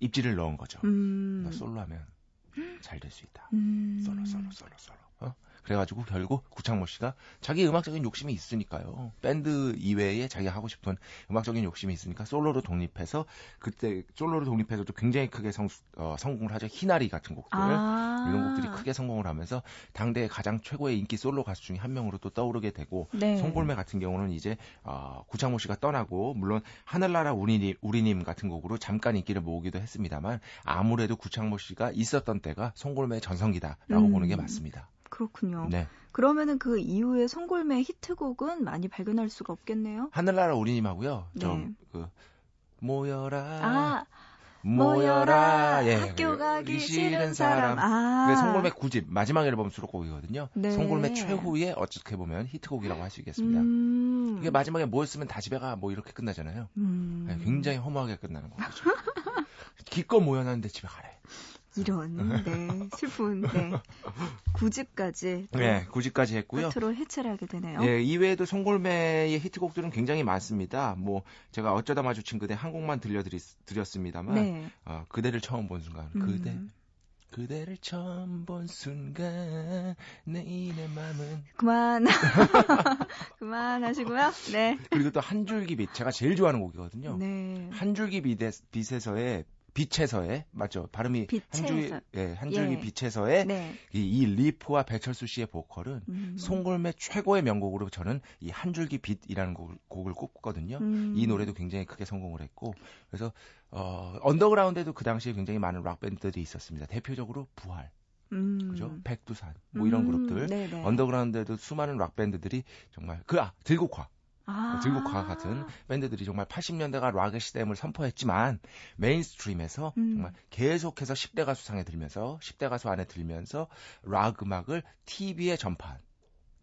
입김을 넣은 거죠. 음. 너 솔로 하면 잘 될 수 있다. 음. 솔로 솔로 솔로 솔로. 어? 그래가지고 결국 구창모 씨가 자기 음악적인 욕심이 있으니까요. 밴드 이외에 자기가 하고 싶은 음악적인 욕심이 있으니까 솔로로 독립해서 그때 솔로로 독립해서도 굉장히 크게 성, 어, 성공을 하죠. 희나리 같은 곡들. 아. 이런 곡들이 크게 성공을 하면서 당대의 가장 최고의 인기 솔로 가수 중에 한 명으로 또 떠오르게 되고 네. 송골매 같은 경우는 이제 어, 구창모 씨가 떠나고 물론 하늘나라 우리님, 우리님 같은 곡으로 잠깐 인기를 모으기도 했습니다만 아무래도 구창모 씨가 있었던 때가 송골매의 전성기다라고 음. 보는 게 맞습니다. 그렇군요. 네. 그러면은 그 이후에 송골매 히트곡은 많이 발견할 수가 없겠네요. 하늘나라 우리님하고요. 네. 좀그 모여라 아, 모여라 예. 학교 가기 이 싫은 사람. 아. 그 송골매 9집 마지막 앨범 수록곡이거든요. 네. 송골매 최후의 어떻게 보면 히트곡이라고 할 수 있겠습니다. 음. 이게 마지막에 뭐였으면 다 집에 가 뭐 이렇게 끝나잖아요. 음. 네, 굉장히 허무하게 끝나는 거죠. 기껏 모여놨는데 집에 가래. 이런 네 슬픈 네 9집까지 네, 9집까지 했고요. 끝으로 해체를 하게 되네요. 예, 이외에도 송골매의 히트곡들은 굉장히 많습니다. 뭐 제가 어쩌다 마주친 그대 한 곡만 들려드렸습니다만 네. 어, 그대를 처음 본 순간 음. 그대 그대를 처음 본 순간 내 인의 마음은 그만 그만하시고요. 네. 그리고 또 한 줄기 빛 제가 제일 좋아하는 곡이거든요. 네. 한 줄기 빛에, 빛에서의 빛에서의 맞죠 발음이 한 줄기 빛에서. 예, 한 줄기 예. 빛에서의 네. 이, 이 riff와 배철수 씨의 보컬은 음. 송골매 최고의 명곡으로 저는 이 한 줄기 빛이라는 곡을, 곡을 꼽거든요. 음. 이 노래도 굉장히 크게 성공을 했고 그래서 어, 언더그라운드에도 그 당시에 굉장히 많은 락 밴드들이 있었습니다. 대표적으로 부활, 음. 그죠? 백두산 뭐 이런 음. 그룹들. 네 네. 언더그라운드에도 수많은 락 밴드들이 정말 그 아, 들국화 아. 들국화 같은 밴드들이 정말 80년대가 락의 시대임을 선포했지만 mainstream에서 음. 정말 계속해서 10대 가수 상에 들면서 10대 가수 안에 들면서 락 음악을 TV에 전파한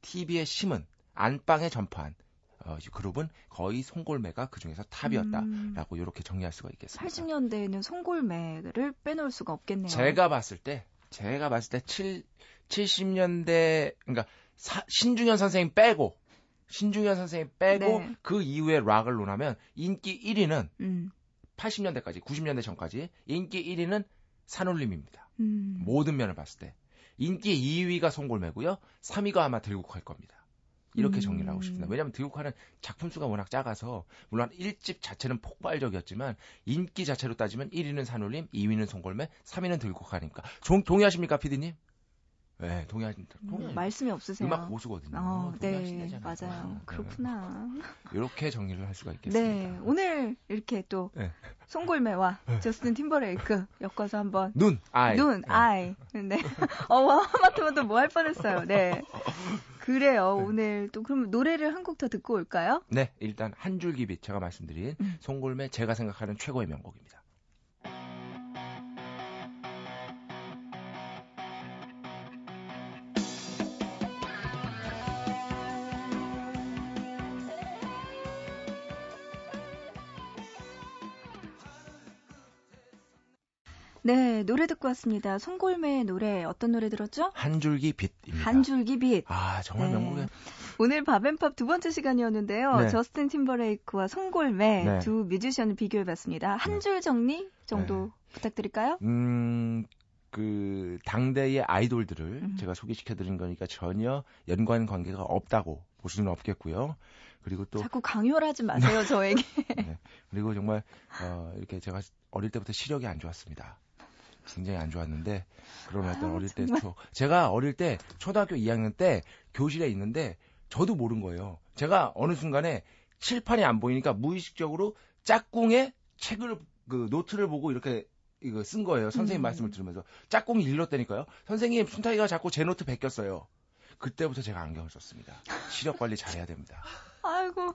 TV에 심은 안방에 전파한 어, 이 그룹은 거의 송골매가 그 중에서 탑이었다라고 음. 이렇게 정리할 수가 있겠습니다. 80년대에는 송골매를 빼놓을 수가 없겠네요. 제가 봤을 때 제가 봤을 때 7, 70년대 그러니까 사- 신중현 선생님 빼고 신중현 선생님 빼고 네. 그 이후에 락을 논하면 인기 1위는 음. 80년대까지 90년대 전까지 인기 1위는 산울림입니다. 음. 모든 면을 봤을 때 인기 2위가 송골매고요. 3위가 아마 들국화일 겁니다. 이렇게 음. 정리를 하고 싶습니다. 왜냐하면 들국화는 작품 수가 워낙 작아서 물론 1집 자체는 폭발적이었지만 인기 자체로 따지면 1위는 산울림, 2위는 송골매, 3위는 들국화니까. 종- 동의하십니까, 피디님? 네, 동의하십니다. 음, 동의하십니다. 말씀이 없으세요. 음악 고수거든요. 어, 네. 맞아요. 네. 그렇구나. 이렇게 정리를 할 수가 있겠습니다. 네, 오늘 이렇게 또 네. 송골매와 저스틴 팀버레이크 엮어서 한번 눈, 아이. 눈, 네. 아이. 네. 어, 하마터면 뭐할 뻔했어요. 네. 그래요. 오늘 또 그럼 노래를 한 곡 더 듣고 올까요? 네, 일단 한 줄기 빛 제가 말씀드린 음. 송골매 제가 생각하는 최고의 명곡입니다. 네, 노래 듣고 왔습니다. 송골매의 노래 어떤 노래 들었죠? 한 줄기 빛입니다. 한 줄기 빛. 아, 정말 네. 명곡이에요. 오늘 밥앤팝 두 번째 시간이었는데요. 네. 저스틴 팀버레이크와 송골매 네. 두 뮤지션을 비교해 봤습니다. 한 줄 정리 정도 부탁드릴까요? 음, 그 당대의 아이돌들을 음. 제가 소개시켜 드린 거니까 전혀 연관 관계가 없다고 볼 수는 없겠고요. 그리고 또 자꾸 강요를 하지 마세요, 저에게. 네. 그리고 정말 어, 이렇게 제가 어릴 때부터 시력이 안 좋았습니다. 굉장히 안 좋았는데 그런 어떤 아, 어릴 때 정말. 추억. 제가 어릴 때 초등학교 2학년 때 교실에 있는데 저도 모른 거예요. 제가 어느 순간에 칠판이 안 보이니까 무의식적으로 짝꿍의 책을 그 노트를 보고 이렇게 이거 쓴 거예요. 선생님 음. 말씀을 들으면서 짝꿍이 일렀다니까요. 선생님 순탁이가 자꾸 제 노트 베꼈어요. 그때부터 제가 안경을 썼습니다. 시력 관리 잘해야 됩니다. 아이고.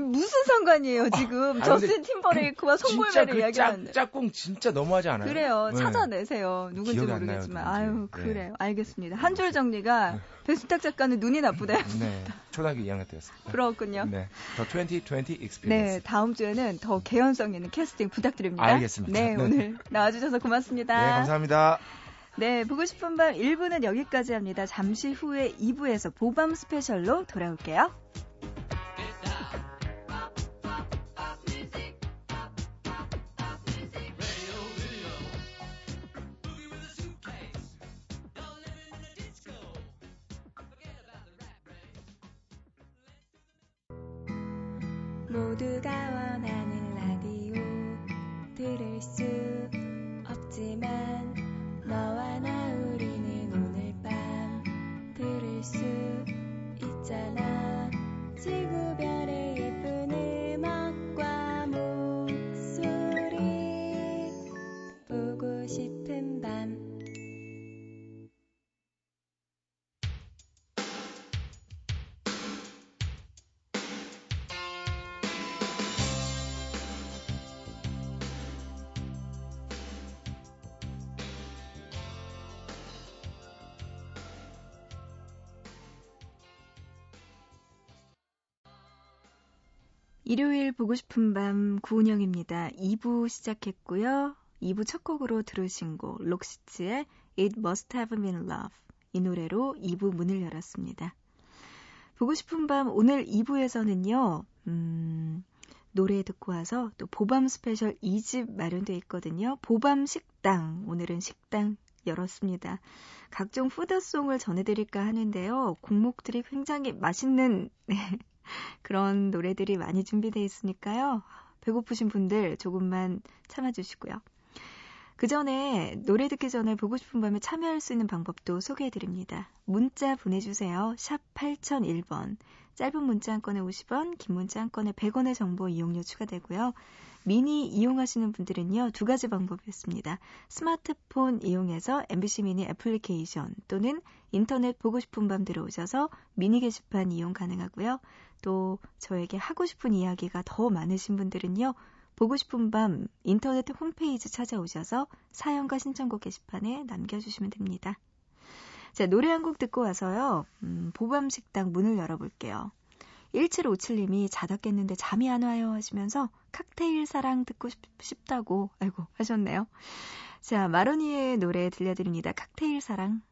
무슨 상관이에요, 지금. 아, 저스틴 팀버레이크와 송골매를 그 이야기하는데. 짝, 짝꿍 진짜 너무하지 않아요? 그래요. 네. 찾아내세요. 누군지 나요, 모르겠지만. 누군지. 아유, 네. 그래요. 알겠습니다. 한 줄 정리가 배순탁 작가는 눈이 나쁘다. 네, 초등학교 2학년 때였습니다. 부러웠군요. 네, The 2020 네, Experience. 다음 주에는 더 개연성 있는 캐스팅 부탁드립니다. 알겠습니다. 네, 네. 오늘 나와주셔서 고맙습니다. 네, 감사합니다. 네, 보고 싶은 밤 1부는 여기까지 합니다. 잠시 후에 2부에서 보밤 스페셜로 돌아올게요. 일요일 보고 싶은 밤 구은영입니다. 2부 시작했고요. 2부 첫 곡으로 들으신 곡 록시츠의 It Must Have Been Love 이 노래로 2부 문을 열었습니다. 보고 싶은 밤 오늘 2부에서는요. 음, 노래 듣고 와서 또 보밤 스페셜 2집 마련돼 있거든요. 보밤 식당 오늘은 식당 열었습니다. 각종 food song을 전해드릴까 하는데요. 곡목들이 굉장히 맛있는 네, 그런 노래들이 많이 준비되어 있으니까요. 배고프신 분들 조금만 참아주시고요. 그 전에 노래 듣기 전에 보고 싶은 밤에 참여할 수 있는 방법도 소개해드립니다. 문자 보내주세요. 샵 8001번. 짧은 문자 한 건에 50원, 긴 문자 한 건에 100원의 정보 이용료 추가되고요. 미니 이용하시는 분들은요, 두 가지 방법이 있습니다. 스마트폰 이용해서 MBC 미니 애플리케이션 또는 인터넷 보고 싶은 밤 들어오셔서 미니 게시판 이용 가능하고요. 또 저에게 하고 싶은 이야기가 더 많으신 분들은요, 보고 싶은 밤 인터넷 홈페이지 찾아오셔서 사연과 신청곡 게시판에 남겨주시면 됩니다. 자, 노래 한 곡 듣고 와서요, 음, 보밤식당 문을 열어볼게요. 1757님이 자다 깼는데 잠이 안 와요 하시면서 칵테일 사랑 듣고 싶, 다고 아이고 하셨네요. 자, 마로니의 노래 들려드립니다. 칵테일 사랑.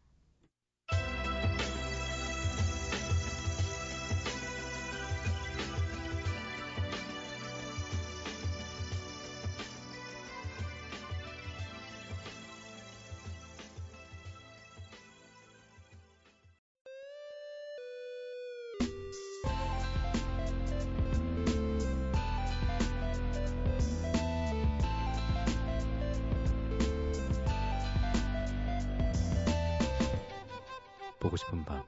싶은 밤.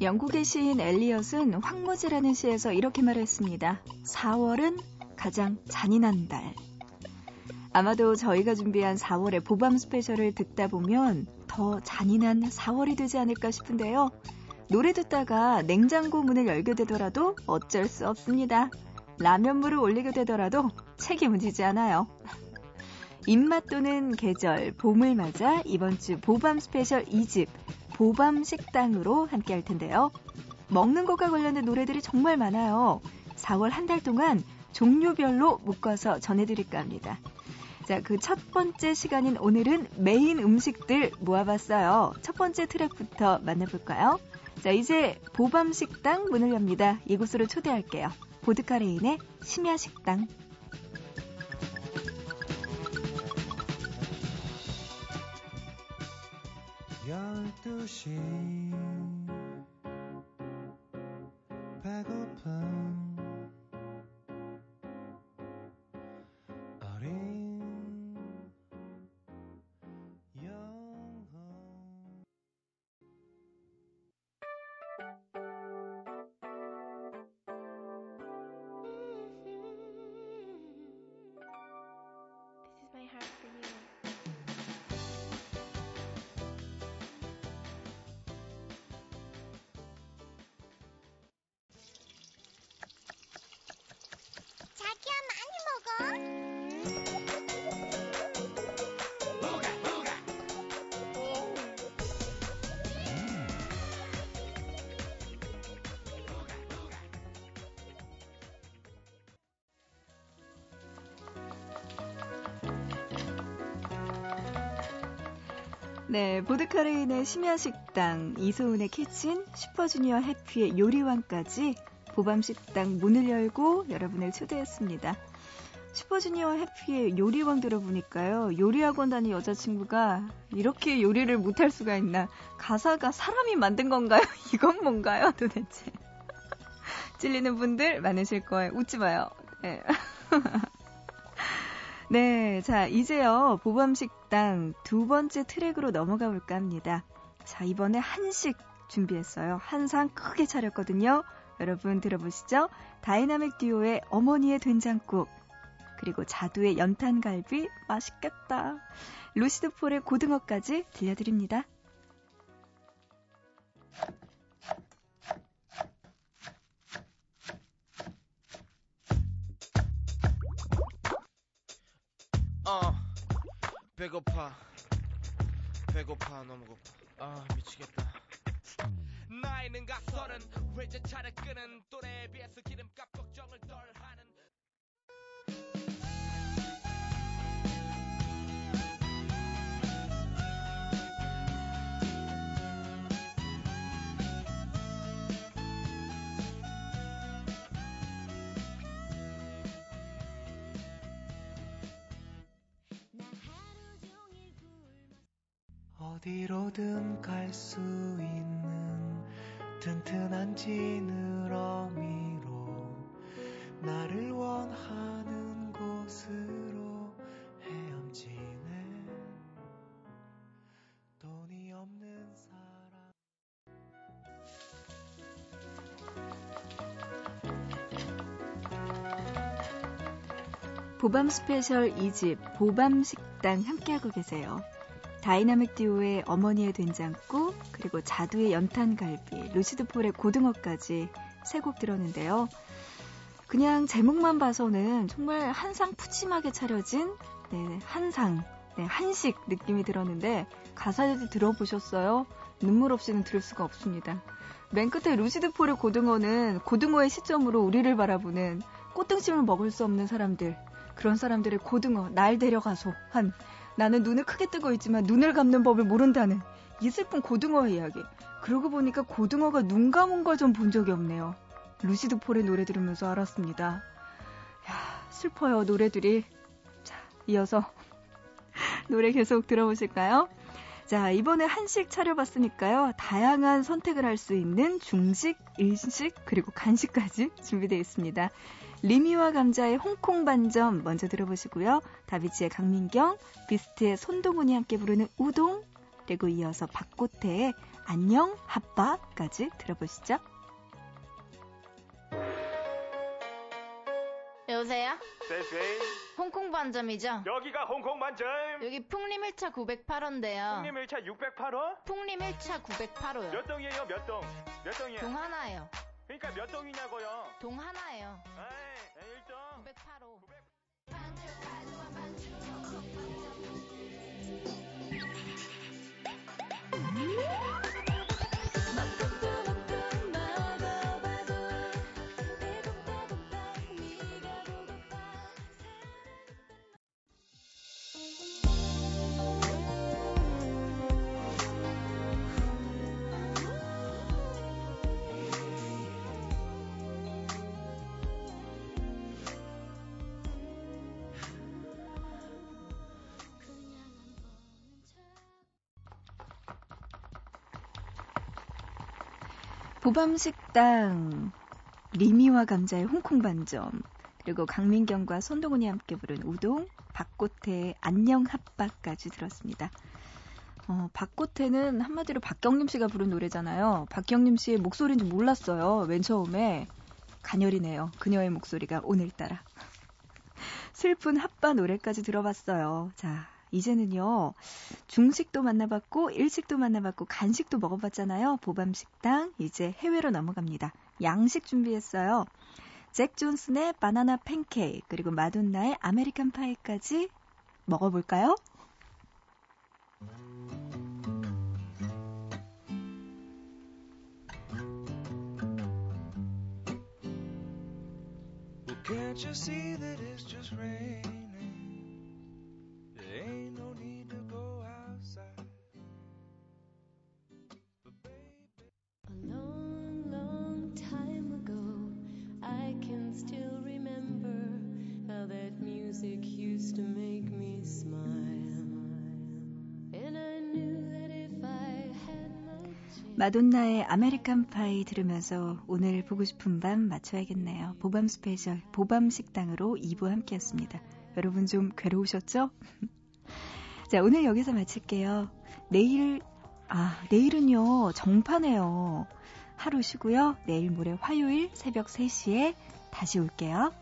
영국의 시인 엘리엇은 황무지라는 시에서 이렇게 말했습니다. 4월은 가장 잔인한 달. 아마도 저희가 준비한 4월의 보밤 스페셜을 듣다 보면 더 잔인한 4월이 되지 않을까 싶은데요. 노래 듣다가 냉장고 문을 열게 되더라도 어쩔 수 없습니다. 라면물을 올리게 되더라도 책임은 지지 않아요. 입맛 또는 계절, 봄을 맞아 이번 주 보밤 스페셜 2집 보밤 식당으로 함께 할 텐데요. 먹는 것과 관련된 노래들이 정말 많아요. 4월 한 달 동안 종류별로 묶어서 전해드릴까 합니다. 자, 그 첫 번째 시간인 오늘은 메인 음식들 모아봤어요. 첫 번째 트랙부터 만나볼까요? 자, 이제 보밤 식당 문을 엽니다. 이곳으로 초대할게요. 보드카레인의 심야 식당. 열두 시 배고픈 네, 보드카레인의 심야 식당, 이소은의 키친, 슈퍼주니어 해피의 요리왕까지 보밤 식당 문을 열고 여러분을 초대했습니다. 슈퍼주니어 해피의 요리왕 들어보니까요. 요리학원 다닌 여자친구가 이렇게 요리를 못할 수가 있나. 가사가 사람이 만든 건가요? 이건 뭔가요? 도대체. 찔리는 분들 많으실 거예요. 웃지 마요. 네. 네, 자, 이제요, 보밤식당 두 번째 트랙으로 넘어가 볼까 합니다. 자, 이번에 한식 준비했어요. 한상 크게 차렸거든요. 여러분 들어보시죠. 다이나믹 듀오의 어머니의 된장국, 그리고 자두의 연탄갈비, 맛있겠다. 루시드 폴의 고등어까지 들려드립니다. 어. 배고파. 배고파. 너무 고파. 아 미치겠다. 나이는 각서는 외제차를 끄는 또래에 비해서 기름값 걱정을 덜 하는 어디로든 갈 수 있는 튼튼한 지느러미로 나를 원하는 곳으로 헤엄치네 돈이 없는 사람 보밤 스페셜 2집 보밤 식당 함께하고 계세요. 다이나믹 듀오의 어머니의 된장국 그리고 자두의 연탄갈비 루시드 폴의 고등어까지 세 곡 들었는데요. 그냥 제목만 봐서는 정말 한상 푸짐하게 차려진 네, 한상 네, 한식 느낌이 들었는데 가사도 들어보셨어요? 눈물 없이는 들을 수가 없습니다. 맨 끝에 루시드 폴의 고등어는 고등어의 시점으로 우리를 바라보는 꽃등심을 먹을 수 없는 사람들 그런 사람들의 고등어 날 데려가소 한 나는 눈을 크게 뜨고 있지만 눈을 감는 법을 모른다는 이 슬픈 고등어의 이야기. 그러고 보니까 고등어가 눈 감은 걸 좀 본 적이 없네요. 루시드 폴의 노래 들으면서 알았습니다. 야, 슬퍼요, 노래들이. 자, 이어서 노래 계속 들어보실까요? 자, 이번에 한식 차려봤으니까요. 다양한 선택을 할 수 있는 중식, 일식, 그리고 간식까지 준비되어 있습니다. 리미와 감자의 홍콩 반점 먼저 들어보시고요. 다비치의 강민경, 비스트의 손동훈이 함께 부르는 우동, 그리고 이어서 박고태의 안녕 핫바까지 들어보시죠. 여보세요? 홍콩 반점이죠? 여기가 홍콩 반점 여기 풍림 1차 908호인데요. 풍림 1차 608호? 풍림 1차 908호요. 몇 동이에요 몇 동? 몇 동이에요? 동 하나예요. 그러니까 몇 동이냐고요 동 하나예요. 에이 보밤식당, 리미와 감자의 홍콩 반점, 그리고 강민경과 손동훈이 함께 부른 우동, 박고태의 안녕 핫바까지 들었습니다. 어, 박고태는 한마디로 박경림 씨가 부른 노래잖아요. 박경림 씨의 목소리인지 몰랐어요. 맨 처음에. 가녀리네요. 그녀의 목소리가 오늘따라. 슬픈 핫바 노래까지 들어봤어요. 자, 이제는요, 중식도 만나봤고, 일식도 만나봤고, 간식도 먹어봤잖아요. 보밤식당. 이제 해외로 넘어갑니다. 양식 준비했어요. 잭 존슨의 바나나 팬케이크, 그리고 마돈나의 아메리칸 파이까지 먹어볼까요? 마돈나의 American Pie 들으면서 오늘 보고 싶은 밤 마쳐야겠네요. 보밤 스페셜, 보밤 식당으로 2부 함께했습니다. 여러분 좀 괴로우셨죠? 자, 오늘 여기서 마칠게요. 내일, 아, 내일은요, 정파네요. 하루 쉬고요. 내일 모레 화요일 새벽 3시에 다시 올게요.